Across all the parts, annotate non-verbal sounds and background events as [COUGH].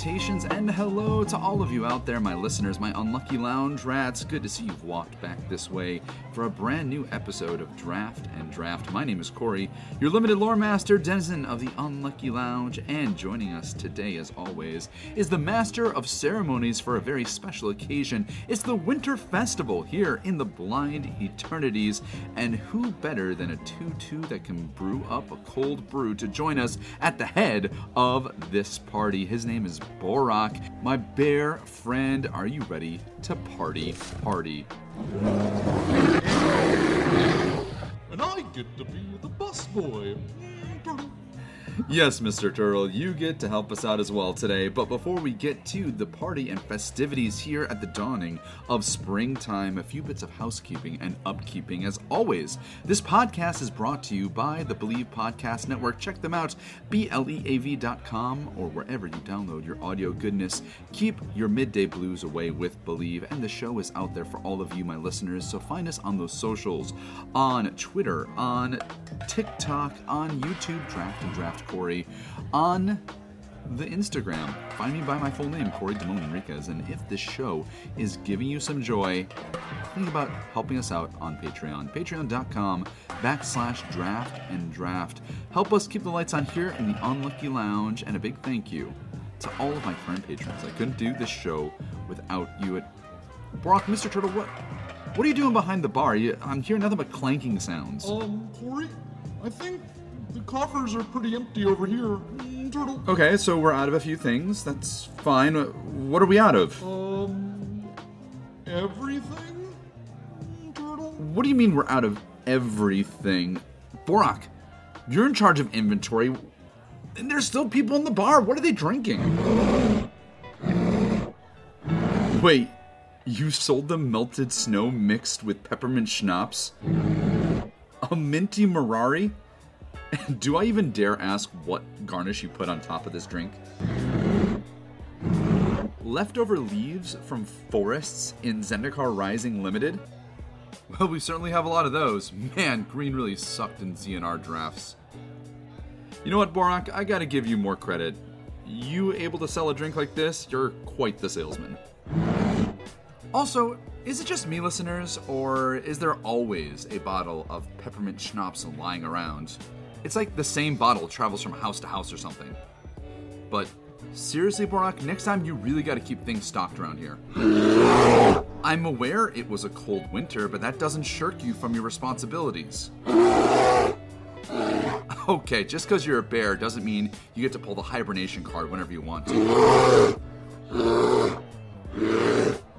Salutations, and hello to all of you out there, my listeners, my unlucky lounge rats. Good to see you've walked back this way for a brand new episode of Draft and Draft. My name is Corey, your limited lore master, denizen of the Unlucky Lounge, and joining us today, as always, is the master of ceremonies for a very special occasion. It's the Winter Festival here in the Blind Eternities, and who better than a tutu that can brew up a cold brew to join us at the head of this party? His name is Borak, my bear friend. Are you ready to party? Party. And I get to be the busboy. Mm, Yes, Mr. Turtle, you get to help us out as well today. But before we get to the party and festivities here at the dawning of springtime, a few bits of housekeeping and upkeeping. As always, this podcast is brought to you by the Believe Podcast Network. Check them out, BLEAV.com, or wherever you download your audio goodness. Keep your midday blues away with Believe, and the show is out there for all of you, my listeners. So find us on those socials on Twitter, on TikTok, on YouTube, Draft and Draft Corey, on the Instagram. Find me by my full name, Corey Damone Enriquez. And if this show is giving you some joy, think about helping us out on Patreon. Patreon.com backslash draft and draft. Help us keep the lights on here in the Unlucky Lounge. And a big thank you to all of my current patrons. I couldn't do this show without you at Borak, Mr. Turtle, what what are you doing behind the bar? You, I'm hearing nothing but clanking sounds. Um, Corey, I think the coffers are pretty empty over here. Mm, Turtle. Okay, so we're out of a few things. That's fine. What are we out of? Um, everything? Mm, Turtle. What do you mean we're out of everything? Borak, you're in charge of inventory, and there's still people in the bar. What are they drinking? Wait, you sold them melted snow mixed with peppermint schnapps? A minty Marari? [LAUGHS] Do I even dare ask what garnish you put on top of this drink? Leftover leaves from forests in Zendikar Rising Limited? Well, we certainly have a lot of those. Man, green really sucked in ZNR drafts. You know what, Borak? I gotta give you more credit. You able to sell a drink like this? You're quite the salesman. Also, is it just me, listeners, or is there always a bottle of peppermint schnapps lying around? It's like the same bottle travels from house to house or something. But seriously, Borak, next time you really gotta keep things stocked around here. [GASPS] I'm aware it was a cold winter, but that doesn't shirk you from your responsibilities. [GASPS] Okay, just because you're a bear doesn't mean you get to pull the hibernation card whenever you want to. [GASPS] [LAUGHS]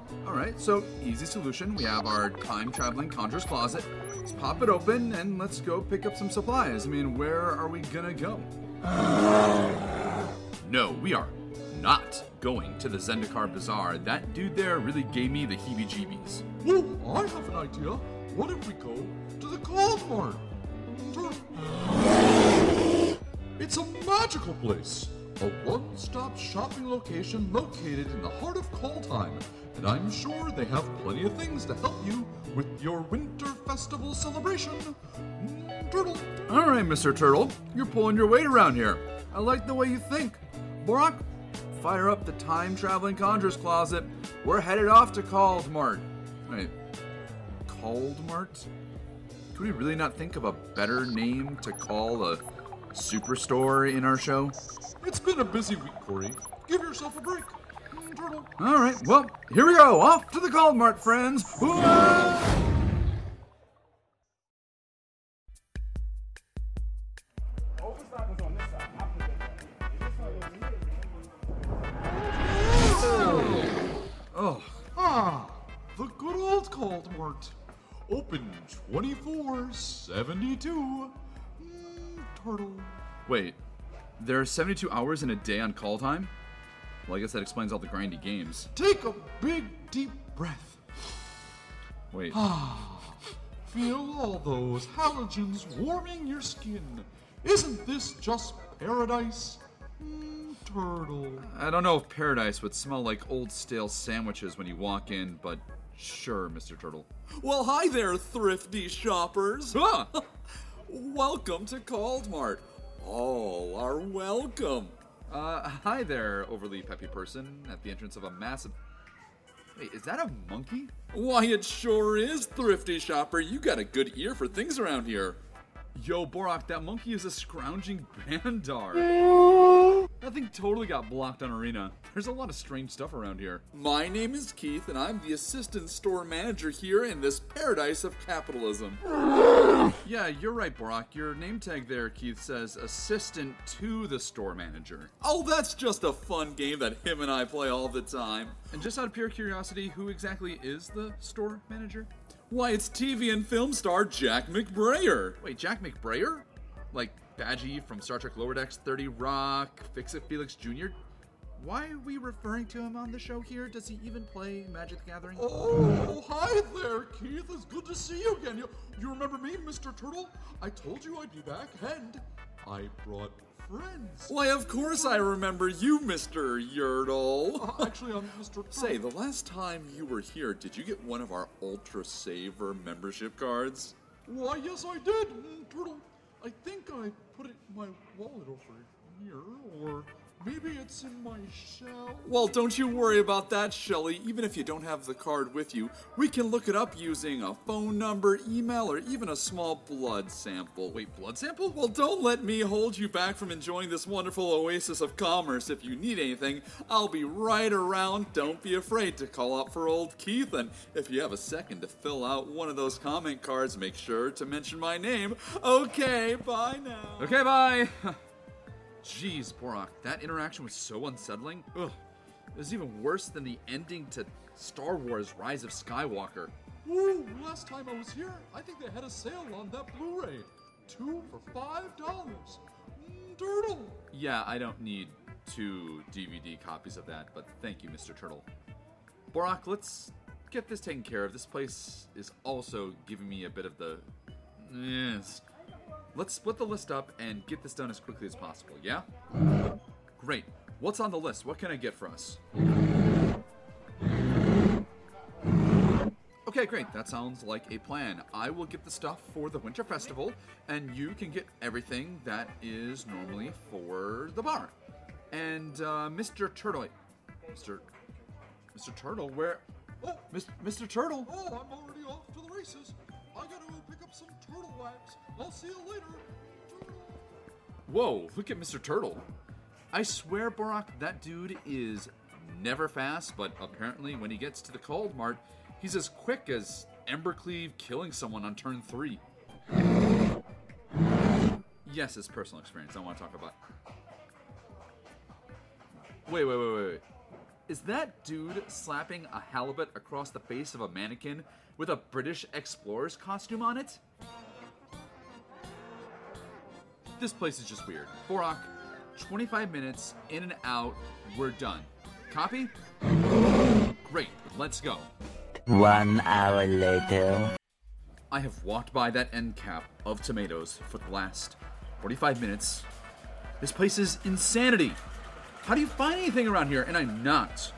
Alright, so easy solution. We have our time traveling conjurer's closet. Let's pop it open and let's go pick up some supplies. I mean, where are we gonna go? [SIGHS] No, we are not going to the Zendikar Bazaar. That dude there really gave me the heebie jeebies. Well, I have an idea. What if we go to the Cold Mart? [GASPS] It's a magical place. A one-stop shopping location located in the heart of Kaldheim. And I'm sure they have plenty of things to help you with your winter festival celebration. Mm, Turtle. Alright, Mr. Turtle, you're pulling your weight around here. I like the way you think. Borak, fire up the time traveling conjurer's closet. We're headed off to Caldmart. Wait, Caldmart? Could we really not think of a better name to call a superstore in our show? It's been a busy week, Corey. Give yourself a break. All right, well, here we go. Off to the Caldmart, friends. Oh, Ah, the good old Cold Mart. Open 24 72. Mm, turtle. wait. There are 72 hours in a day on Kaldheim? Well, I guess that explains all the grindy games. Take a big, deep breath. Wait. Feel all those halogens warming your skin. Isn't this just paradise? Mm, Turtle. I don't know if paradise would smell like old stale sandwiches when you walk in, but sure, Mr. Turtle. Well, hi there, thrifty shoppers. Ah! [LAUGHS] welcome to Caldmart. All are welcome. Uh, hi there, overly peppy person at the entrance of a massive. Wait, is that a monkey? Why, it sure is, thrifty shopper. You got a good ear for things around here. Yo, Borak, that monkey is a scrounging [LAUGHS] bandar. [LAUGHS] that thing totally got blocked on Arena. There's a lot of strange stuff around here. My name is Keith, and I'm the assistant store manager here in this paradise of capitalism. Yeah, you're right, Borak. Your name tag there, Keith, says assistant to the store manager. Oh, that's just a fun game that him and I play all the time. And just out of pure curiosity, who exactly is the store manager? Why, it's TV and film star Jack McBrayer. Wait, Jack McBrayer? Like Badgey from Star Trek Lower Decks 30 Rock, Fix It Felix Jr.? Why are we referring to him on the show here? Does he even play Magic the Gathering? Oh, hi there, Keith. It's good to see you again. You, you remember me, Mr. Turtle? I told you I'd be back, and I brought friends. Why, of course I remember you, Mr. Yertle. Uh, actually, I'm Mr. Turtle. Say, the last time you were here, did you get one of our Ultra Saver membership cards? Why, yes, I did, mm, Turtle. I think I put it in my wallet over here, or maybe it's in my shell. Well, don't you worry about that, Shelly. Even if you don't have the card with you, we can look it up using a phone number, email, or even a small blood sample. Wait, blood sample? Well, don't let me hold you back from enjoying this wonderful oasis of commerce. If you need anything, I'll be right around. Don't be afraid to call out for old Keith. And if you have a second to fill out one of those comment cards, make sure to mention my name. Okay, bye now. Okay, bye. [LAUGHS] Jeez, Borak, that interaction was so unsettling. Ugh. It was even worse than the ending to Star Wars Rise of Skywalker. Ooh, last time I was here, I think they had a sale on that Blu-ray. Two for five dollars. Mm, Turtle. Yeah, I don't need two DVD copies of that, but thank you, Mr. Turtle. Borak, let's get this taken care of. This place is also giving me a bit of the. Yes. Let's split the list up and get this done as quickly as possible, yeah? Great. What's on the list? What can I get for us? Okay, great. That sounds like a plan. I will get the stuff for the Winter Festival, and you can get everything that is normally for the bar. And uh, Mr. Turtle, Mr. Mr. Turtle, where? Oh, Mis- Mr. Turtle. oh, I'm already off to the races. Turtle wax. I'll see you later. Whoa, look at Mr. Turtle. I swear, Borak, that dude is never fast, but apparently when he gets to the cold mart, he's as quick as Embercleave killing someone on turn three. Yes, it's personal experience. I want to talk about. Wait, wait, wait, wait, wait. Is that dude slapping a halibut across the face of a mannequin with a British explorer's costume on it? This place is just weird. Borak, 25 minutes in and out, we're done. Copy? Great, let's go. One hour later. I have walked by that end cap of tomatoes for the last 45 minutes. This place is insanity. How do you find anything around here? And I'm not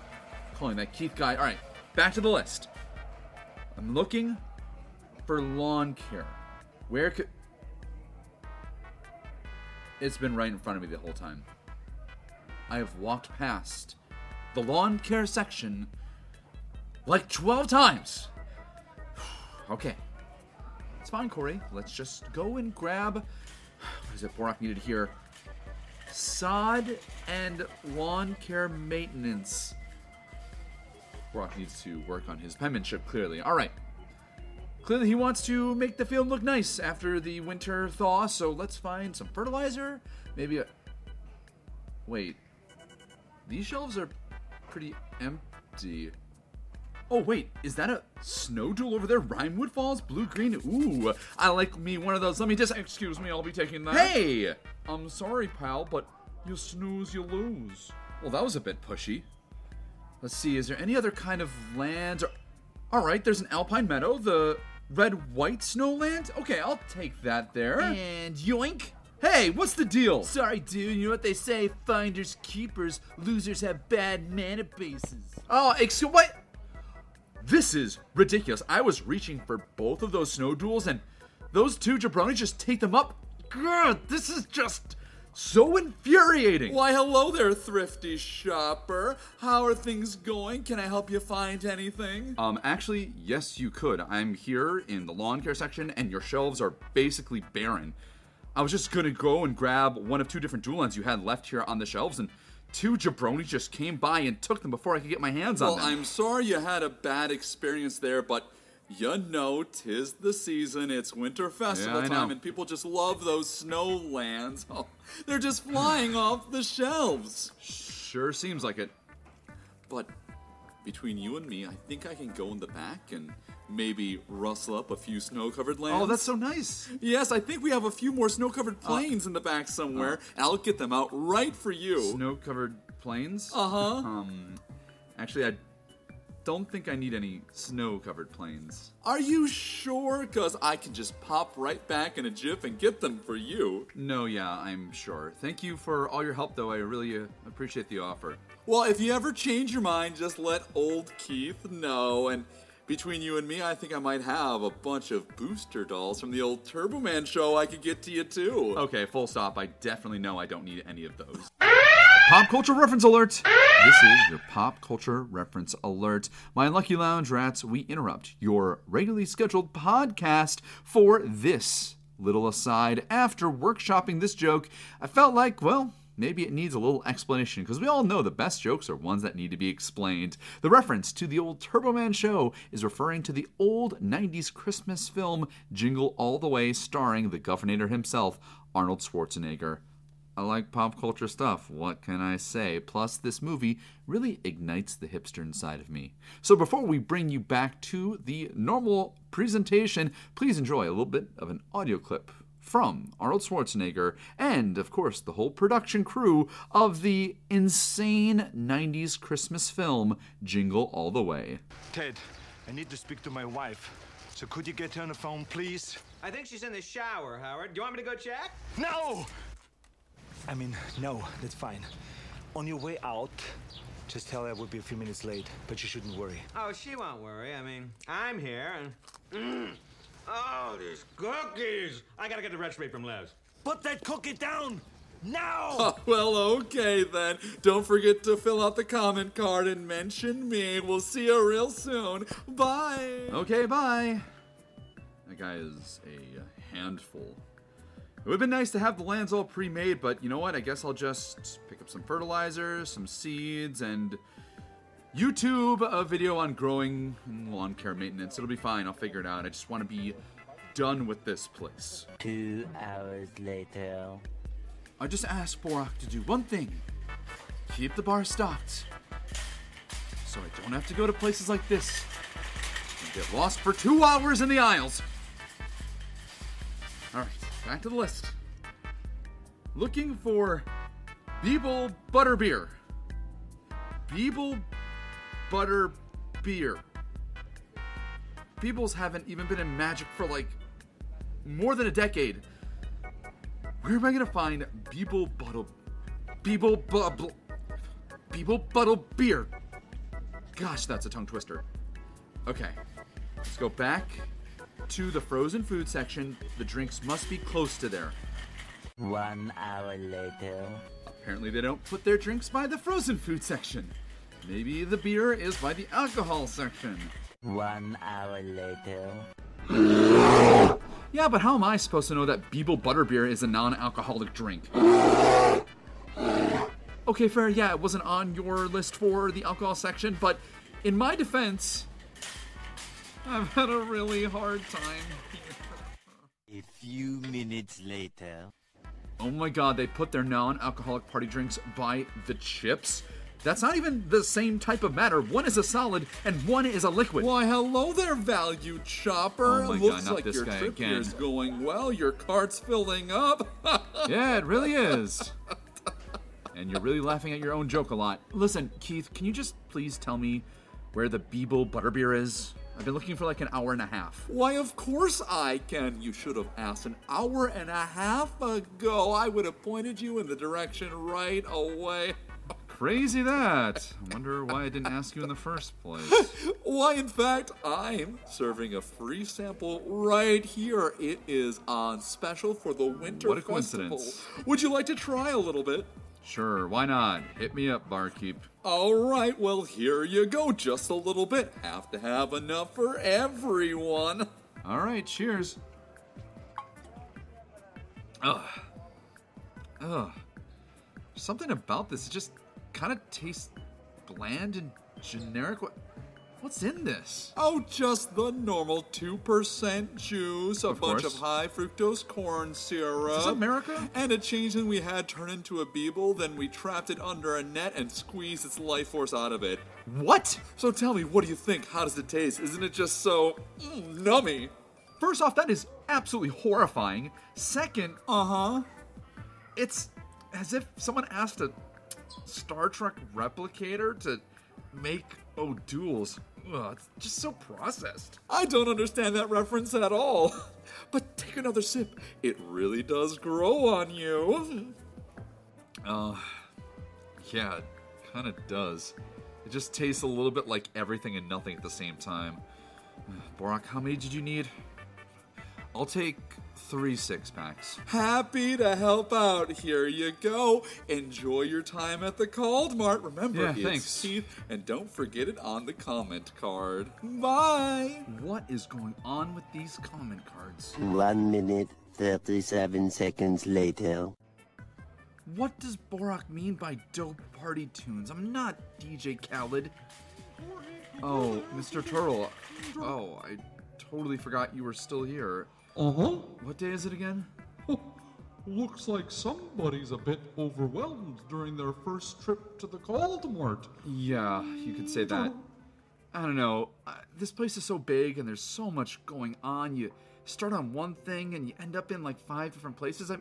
calling that Keith guy. All right, back to the list. I'm looking for lawn care. Where could. It's been right in front of me the whole time. I have walked past the lawn care section like 12 times. [SIGHS] okay. It's fine, Corey. Let's just go and grab. What is it Borak needed here? Sod and lawn care maintenance. Borak needs to work on his penmanship, clearly. All right. Clearly, he wants to make the field look nice after the winter thaw, so let's find some fertilizer. Maybe a. Wait. These shelves are pretty empty. Oh, wait, is that a snow jewel over there? Rimewood Falls? Blue green? Ooh, I like me one of those. Let me just. Excuse me, I'll be taking that. Hey! I'm sorry, pal, but you snooze, you lose. Well, that was a bit pushy. Let's see, is there any other kind of land? Or... Alright, there's an alpine meadow, the red white snowland. Okay, I'll take that there. And yoink! Hey, what's the deal? Sorry, dude. You know what they say? Finders keepers. Losers have bad mana bases. Oh, excuse what? This is ridiculous. I was reaching for both of those snow duals, and those two jabronis just take them up. God, this is just so infuriating. Why, hello there, thrifty shopper. How are things going? Can I help you find anything? Um, actually, yes, you could. I'm here in the lawn care section, and your shelves are basically barren. I was just gonna go and grab one of two different dual lens you had left here on the shelves, and two jabronis just came by and took them before I could get my hands on them. Well. I'm sorry you had a bad experience there, but you know, tis the season. It's winter festival I time, know. and people just love those snow lands. [LAUGHS] Oh, they're just flying off the shelves. Sure seems like it. But between you and me, I think I can go in the back and maybe rustle up a few snow-covered lands. Oh, that's so nice. Yes, I think we have a few more snow-covered plains in the back somewhere. and I'll get them out right for you. Snow-covered plains. Uh huh. Um, actually, I don't think I need any snow-covered plains. Are you sure? Cause I can just pop right back in a jiff and get them for you. No, yeah, I'm sure. Thank you for all your help, though. I really uh, appreciate the offer. Well, if you ever change your mind, just let old Keith know. And between you and me, I think I might have a bunch of booster dolls from the old Turbo Man show I could get to you too. Okay, full stop. I definitely know I don't need any of those. Pop culture reference alert! This is your pop culture reference alert. My lucky lounge rats, we interrupt your regularly scheduled podcast for this little aside. After workshopping this joke, I felt like, well, maybe it needs a little explanation because we all know the best jokes are ones that need to be explained. The reference to the old Turbo Man show is referring to the old 90s Christmas film Jingle All the Way starring the Governor himself, Arnold Schwarzenegger. I like pop culture stuff, what can I say? Plus, this movie really ignites the hipster inside of me. So, before we bring you back to the normal presentation, please enjoy a little bit of an audio clip from Arnold Schwarzenegger and, of course, the whole production crew of the insane 90s Christmas film Jingle All the Way. Ted, I need to speak to my wife. So could you get her on the phone, please? I think she's in the shower, Howard. Do you want me to go check? No! I mean, no, that's fine. On your way out, just tell her I will be a few minutes late, but you shouldn't worry. Oh, she won't worry. I mean, I'm here and. Mm. Oh, these cookies! I gotta get the recipe from Les. Put that cookie down! Now! [LAUGHS] Oh, well, okay then. Don't forget to fill out the comment card and mention me. We'll see you real soon. Bye. Okay, bye. That guy is a handful. It would have been nice to have the lands all pre made, but you know what? I guess I'll just pick up some fertilizer, some seeds, and YouTube a video on growing and lawn care maintenance. It'll be fine. I'll figure it out. I just want to be done with this place. Two hours later. I just asked Borak to do one thing keep the bar stocked. So I don't have to go to places like this and get lost for two hours in the aisles. Alright, back to the list. Looking for Beeble Butterbeer. Beeble Butter Beer. Beebles haven't even been in Magic for like more than a decade. Where am I gonna find Beeble Buttle Beeble Bubble Beeble Buttle Beer? Gosh, that's a tongue twister. Okay, let's go back to the frozen food section. The drinks must be close to there. One hour later. Apparently, they don't put their drinks by the frozen food section. Maybe the beer is by the alcohol section. One hour later. [GASPS] Yeah, but how am I supposed to know that Beeble Butterbeer is a non alcoholic drink? Okay, fair, yeah, it wasn't on your list for the alcohol section, but in my defense, I've had a really hard time. A few minutes later. Oh my god, they put their non alcoholic party drinks by the chips? That's not even the same type of matter. One is a solid and one is a liquid. Why, hello there, value chopper. Oh my Looks God, not like this your guy trip again. here's going well. Your cart's filling up. [LAUGHS] Yeah, it really is. and you're really laughing at your own joke a lot. Listen, Keith, can you just please tell me where the Beeble Butterbeer is? I've been looking for like an hour and a half. Why, of course I can. You should have asked an hour and a half ago. I would have pointed you in the direction right away. Crazy that. I wonder why I didn't ask you in the first place. [LAUGHS] Why, in fact, I'm serving a free sample right here. It is on special for the Winter What a Festival. coincidence. Would you like to try a little bit? Sure, why not? Hit me up, barkeep. All right, well, here you go. Just a little bit. Have to have enough for everyone. All right, cheers. Ugh. Ugh. Something about this it just kind of tastes bland and generic. What, what's in this? Oh, just the normal 2% juice, a Of bunch course. of high fructose corn syrup. Is this America? And a changeling we had turned into a beeble, then we trapped it under a net and squeezed its life force out of it. What? So tell me, what do you think? How does it taste? Isn't it just so mm, nummy? First off, that is absolutely horrifying. Second, Uh huh. it's as if someone asked a Star Trek replicator to make O'Doul's. Ugh, it's just so processed. I don't understand that reference at all. [LAUGHS] But take another sip. It really does grow on you. [SIGHS] Uh, yeah, it kind of does. It just tastes a little bit like everything and nothing at the same time. [SIGHS] Borak, how many did you need? I'll take three six packs. Happy to help out. Here you go. Enjoy your time at the Called Mart. Remember, Yeah, it's thanks. Keith, and don't forget it on the comment card. Bye. What is going on with these comment cards? One minute, 37 seconds later. What does Borak mean by dope party tunes? I'm not DJ Khaled. Oh, Mr. Turtle. Oh, I totally forgot you were still here. Uh huh. What day is it again? Looks like somebody's a bit overwhelmed during their first trip to the Caldemort. Yeah, you could say that. I don't know. Uh, this place is so big and there's so much going on. You start on one thing and you end up in like five different places. I, I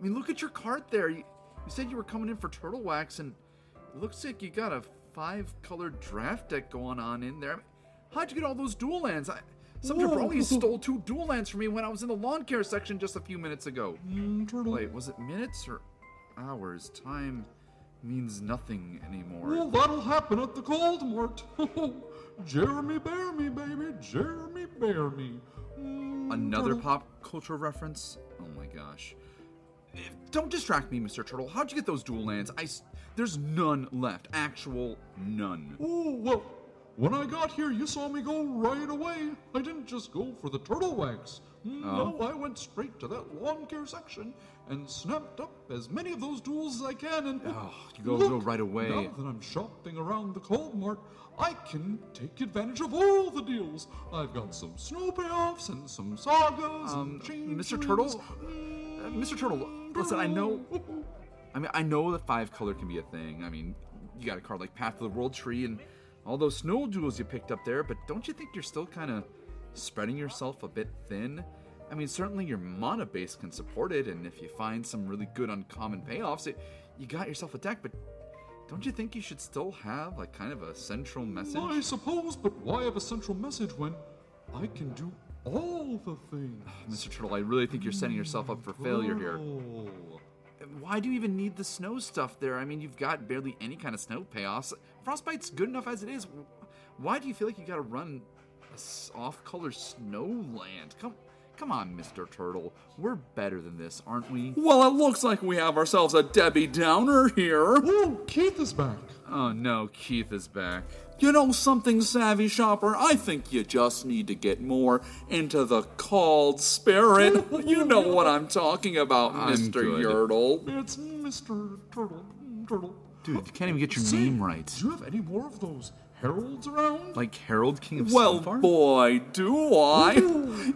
mean, look at your cart there. You, you said you were coming in for turtle wax, and it looks like you got a five colored draft deck going on in there. I mean, how'd you get all those dual lands? I, some jabroni stole two dual lands from me when I was in the lawn care section just a few minutes ago. Mm. Wait, was it minutes or hours? Time means nothing anymore. Well, that'll happen at the Caldemort. [LAUGHS] Jeremy Bearimy, baby. Jeremy Bearimy. Mm, Another turtle. pop culture reference? Oh my gosh. Eh, Don't distract me, Mr. Turtle. How'd you get those dual lands? I s- there's none left. Actual none. Oh, well, when I got here, you saw me go right away. I didn't just go for the turtle wax. Mm, Oh. No, I went straight to that lawn care section and snapped up as many of those duals as I can. And Oh, you go- look, go right away. Now that I'm shopping around the Cold Mart, I can take advantage of all the deals. I've got some snow payoffs and some sagas Um, and change Mr. Turtle? Uh, Mr. Turtle, listen, I know. I mean, I know that five color can be a thing. I mean, you got a card like Path of the World Tree and all those snow duals you picked up there, but don't you think you're still kind of spreading yourself a bit thin? I mean, certainly your mana base can support it, and if you find some really good uncommon payoffs, it, you got yourself a deck, but don't you think you should still have like kind of a central message? I suppose, but why have a central message when I can do all the things? Ah, Mr. Turtle, I really think you're setting yourself up for failure here. Why do you even need the snow stuff there? I mean, you've got barely any kind of snow payoffs. Frostbite's good enough as it is. Why do you feel like you gotta run a off-color snow land? Come, come on, Mr. Turtle. We're better than this, aren't we? Well, it looks like we have ourselves a Debbie Downer here. Oh, Keith is back. Oh no, Keith is back. You know something, savvy shopper? I think you just need to get more into the called spirit. [LAUGHS] you know what I'm talking about, I'm Mr. good. Yertle. It's Mr. Turtle. Turtle. Dude, you can't even get your Say, name right. Do you have any more of those heralds around? Like Harald King of Well, Skemfar? boy, do I.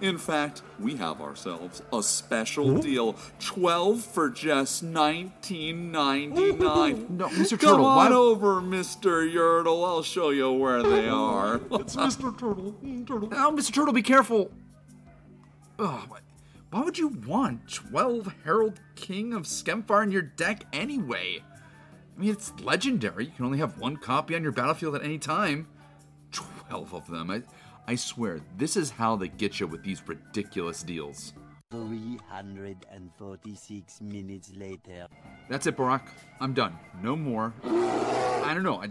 In fact, we have ourselves a special deal 12 for just $19.99. [LAUGHS] No, Mr. Come Turtle, why on do- over, Mr. Yertle. I'll show you where they [LAUGHS] are. It's Mr. Turtle. Mm, Turtle. Oh, Mr. Turtle, be careful. Ugh, why, why would you want 12 Harald King of Skemfar in your deck anyway? I mean, it's legendary. You can only have one copy on your battlefield at any time. 12 of them. I, I swear, this is how they get you with these ridiculous deals. 346 minutes later. That's it, Borak. I'm done. No more. I don't know. I,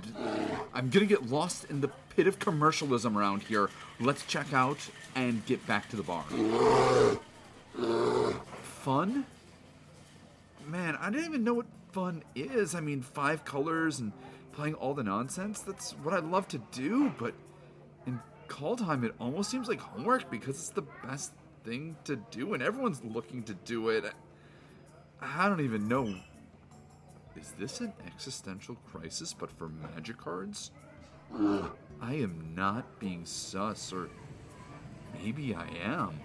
am gonna get lost in the pit of commercialism around here. Let's check out and get back to the bar. Fun? Man, I didn't even know what fun is. I mean, five colors and playing all the nonsense. That's what I love to do, but in Kaldheim, it almost seems like homework because it's the best thing to do and everyone's looking to do it. I don't even know. Is this an existential crisis but for magic cards? I am not being sus, or maybe I am.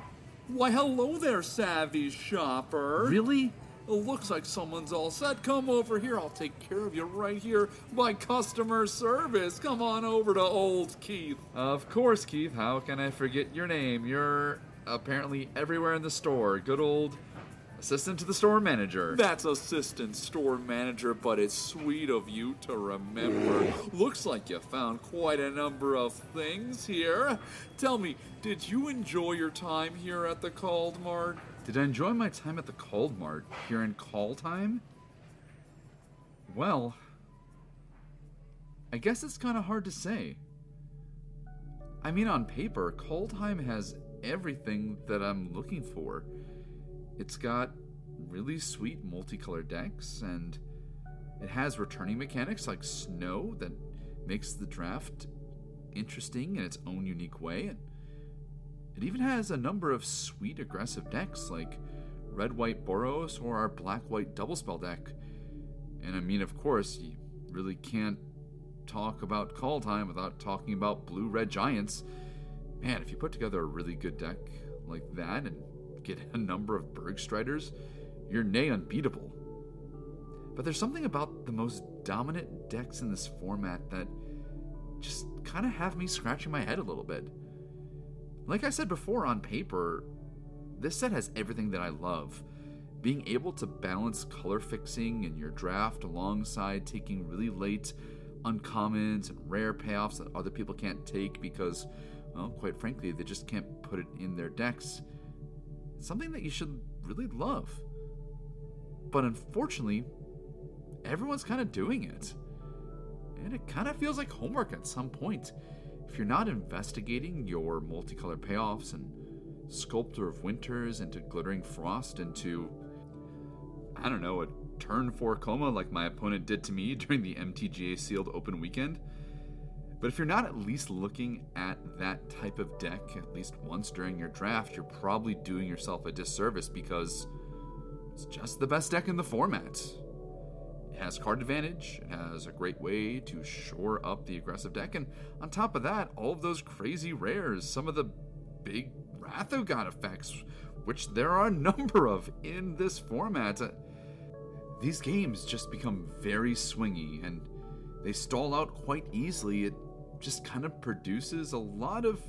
Why, hello there, savvy shopper. Really? It looks like someone's all set. Come over here. I'll take care of you right here by customer service. Come on over to Old Keith. Of course, Keith. How can I forget your name? You're apparently everywhere in the store. Good old assistant to the store manager. That's assistant store manager, but it's sweet of you to remember. Looks like you found quite a number of things here. Tell me, did you enjoy your time here at the Called Mart? Did I enjoy my time at the Cold Mart here in Kaldheim? Well, I guess it's kind of hard to say. I mean, on paper, Kaldheim has everything that I'm looking for. It's got really sweet multicolored decks, and it has returning mechanics like snow that makes the draft interesting in its own unique way. It even has a number of sweet aggressive decks like red white Boros or our black white double spell deck. And I mean, of course, you really can't talk about Kaldheim without talking about blue red giants. Man, if you put together a really good deck like that and get a number of Bergstriders, you're nay unbeatable. But there's something about the most dominant decks in this format that just kind of have me scratching my head a little bit. Like I said before, on paper, this set has everything that I love. Being able to balance color fixing in your draft alongside taking really late uncommons and rare payoffs that other people can't take because, well, quite frankly, they just can't put it in their decks. Something that you should really love. But unfortunately, everyone's kind of doing it. And it kind of feels like homework at some point. If you're not investigating your multicolor payoffs and Sculptor of Winters into Glittering Frost into, I don't know, a turn 4 Koma like my opponent did to me [LAUGHS] during the MTGA sealed open weekend. But if you're not at least looking at that type of deck at least once during your draft, you're probably doing yourself a disservice because it's just the best deck in the format. It has card advantage, it has a great way to shore up the aggressive deck, and on top of that, all of those crazy rares, some of the big God effects, which there are a [LAUGHS] number of in this format. Uh, These games just become very swingy and they stall out quite easily. It just kind of produces a lot of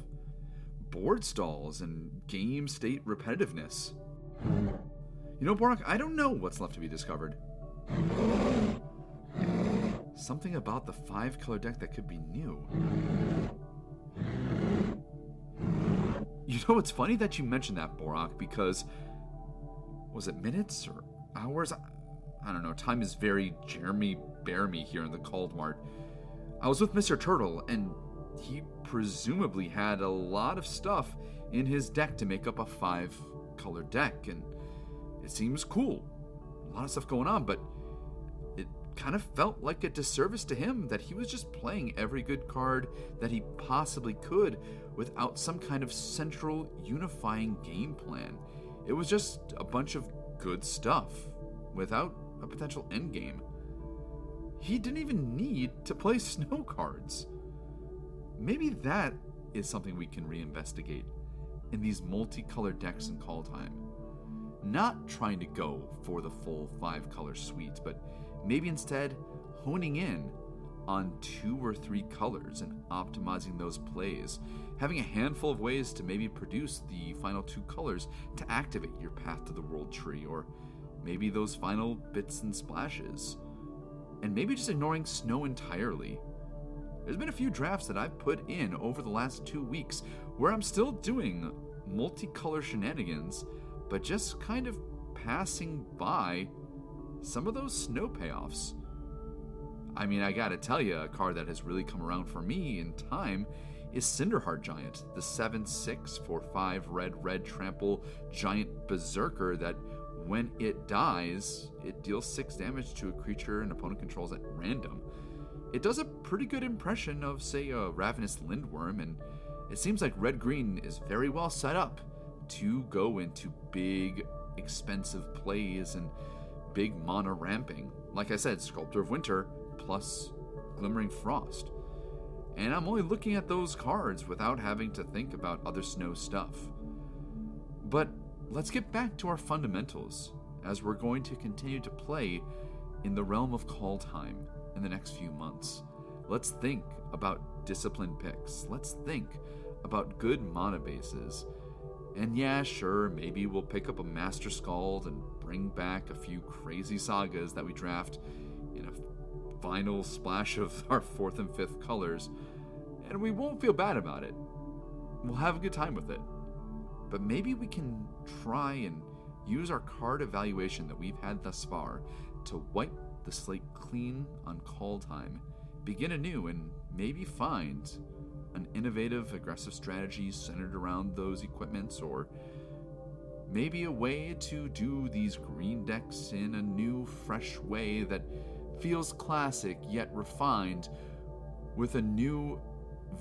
board stalls and game state repetitiveness. You know, Borak, I don't know what's left to be discovered. Something about the five color deck that could be new. You know, it's funny that you mentioned that, Borak, because was it minutes or hours? I, don't know. Time is very Jeremy Bearimy here in the Cold Mart. I was with Mr. Turtle, and he presumably had a lot of stuff in his deck to make up a five color deck, and it seems cool. Lot of stuff going on, but it kind of felt like a disservice to him that he was just playing every good card that he possibly could without some kind of central unifying game plan. It was just a bunch of good stuff without a potential endgame. He didn't even need to play [LAUGHS] snow cards. Maybe that is something we can reinvestigate in these multicolored decks in Kaldheim. Not trying to go for the full five color suite, but maybe instead honing in on two or three colors and optimizing those plays. Having a handful of ways to maybe produce the final two colors to activate your path to the world tree, or maybe those final bits and splashes. And maybe just ignoring snow entirely. There's been a few drafts that I've put in over the last two weeks where I'm still doing multicolor shenanigans, but just kind of passing by some of those snow payoffs. I mean, I gotta tell you, a card that has really come around for me in time is Cinderheart Giant, the 7 6 for 5 red red trample giant berserker that when it dies, it deals 6 damage to a creature an opponent controls at random. It does a pretty good impression of, say, a Ravenous Lindworm, and it seems like red green is very well set up to go into big, expensive plays and big mana ramping. Like I said, Sculptor of Winter plus Glittering Frost. And I'm only looking at those cards without having to think about other snow stuff. But let's get back to our fundamentals, as we're going to continue to play in the realm of Kaldheim in the next few months. Let's think about disciplined picks. Let's think about good mana bases. And yeah, sure, maybe we'll pick up a Master Skald and bring back a few crazy sagas that we draft in a final splash of [LAUGHS] our fourth and fifth colors, and we won't feel bad about it. We'll have a good time with it. But maybe we can try and use our card evaluation that we've had thus far to wipe the slate clean on Kaldheim, begin anew, and maybe find an innovative, aggressive strategy centered around those equipments, or maybe a way to do these green decks in a new, fresh way that feels classic yet refined, with a new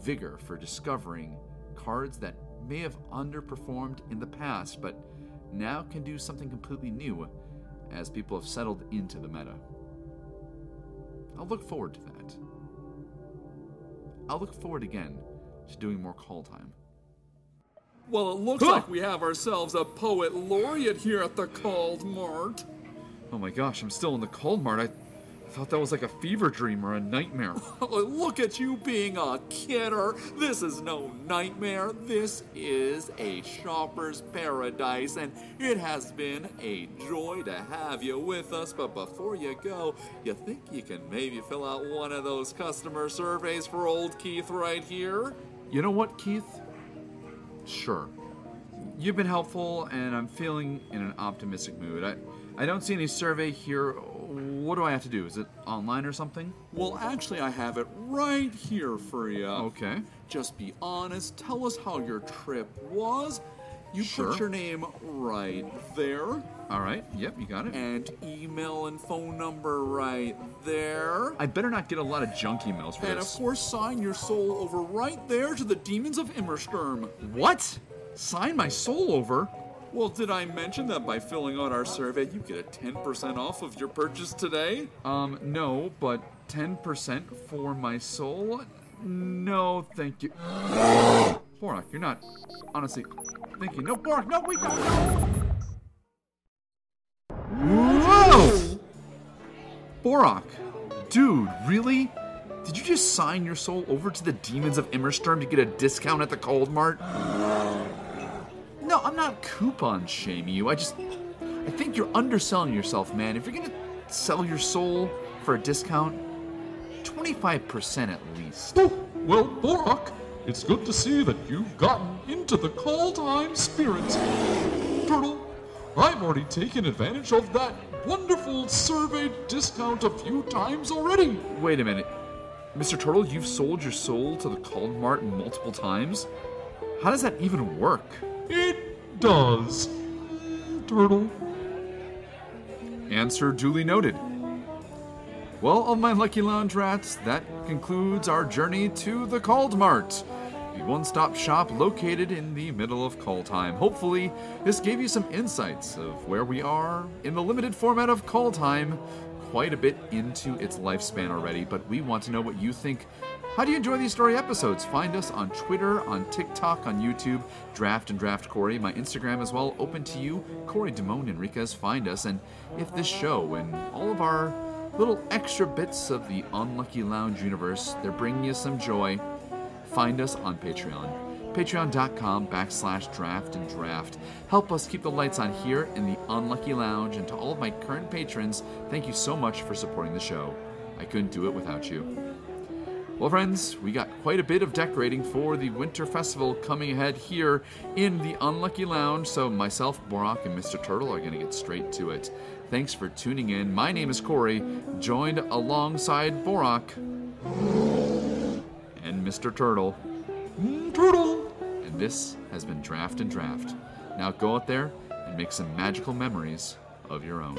vigor for discovering cards that may have underperformed in the past, but now can do something completely new as people have settled into the meta. I'll look forward to that. I'll look forward again to doing more Kaldheim. Well, it looks Huh. like we have ourselves a poet laureate here at the Called Mart. Oh my gosh, I'm still in the cold mart. I thought that was like a fever dream or a nightmare. [LAUGHS] Oh, look at you being a kidder. This is no nightmare. This is a shopper's paradise, and it has been a joy to have you with us. But before you go, you think you can maybe fill out one of those customer surveys for old Keith right here? You know what, Keith? Sure. You've been helpful, and I'm feeling in an optimistic mood. I, I don't see any survey here. What do I have to do? Is it online or something? Well, actually, I have it right here for you. Okay. Just be honest. Tell us how your trip was. You Sure. put your name right there. All right. Yep, you got it. And email and phone number right there. I better not get a lot of junk emails for And of this. course, sign your soul over right there to the demons of Immersturm. What? Sign my soul over? Well, did I mention that by filling out our survey, you get a 10% off of your purchase today? Um, no, but 10% for my soul? No, thank you. [GASPS] Borak, you're not honestly thinking. No, Borak, no, wait, no, no! Whoa! Borak, dude, really? Did you just sign your soul over to the demons of Immersturm to get a discount at the Cold Mart? No, I'm not coupon shaming you. I just. I think you're underselling yourself, man. If you're gonna sell your soul for a discount, 25% at least. Oh, well, Borak, it's good to see that you've gotten into the Kaldheim spirit. Turtle, I've already taken advantage of that wonderful survey discount a few times already. Wait a minute. Mr. Turtle, you've sold your soul to the Called Mart multiple times? How does that even work? It does. Turtle. Answer duly noted. Well, all my lucky lounge rats, that concludes our journey to the Called Mart, the one stop shop located in the middle of Kaldheim. Hopefully, this gave you some insights of where we are in the limited format of Kaldheim, quite a bit into its lifespan already, but we want to know what you think. How do you enjoy these story episodes? Find us on Twitter, on TikTok, on YouTube, Draft and Draft Corey, my Instagram as well, open to you. Corey Damone Enriquez, find us. And if this show and all of our little extra bits of the Unlucky Lounge universe, they're bringing you some joy, find us on Patreon. Patreon.com backslash draft and draft. Help us keep the lights on here in the Unlucky Lounge, and to all of my current patrons, thank you so much for supporting the show. I couldn't do it without you. Well, friends, we got quite a bit of decorating for the Winter Festival coming ahead here in the Unlucky Lounge, so myself, Borak, and Mr. Turtle are going to get straight to it. Thanks for tuning in. My name is Corey, joined alongside Borak and Mr. Turtle. Mm, Turtle! And this has been Draft and Draft. Now go out there and make some magical memories of your own.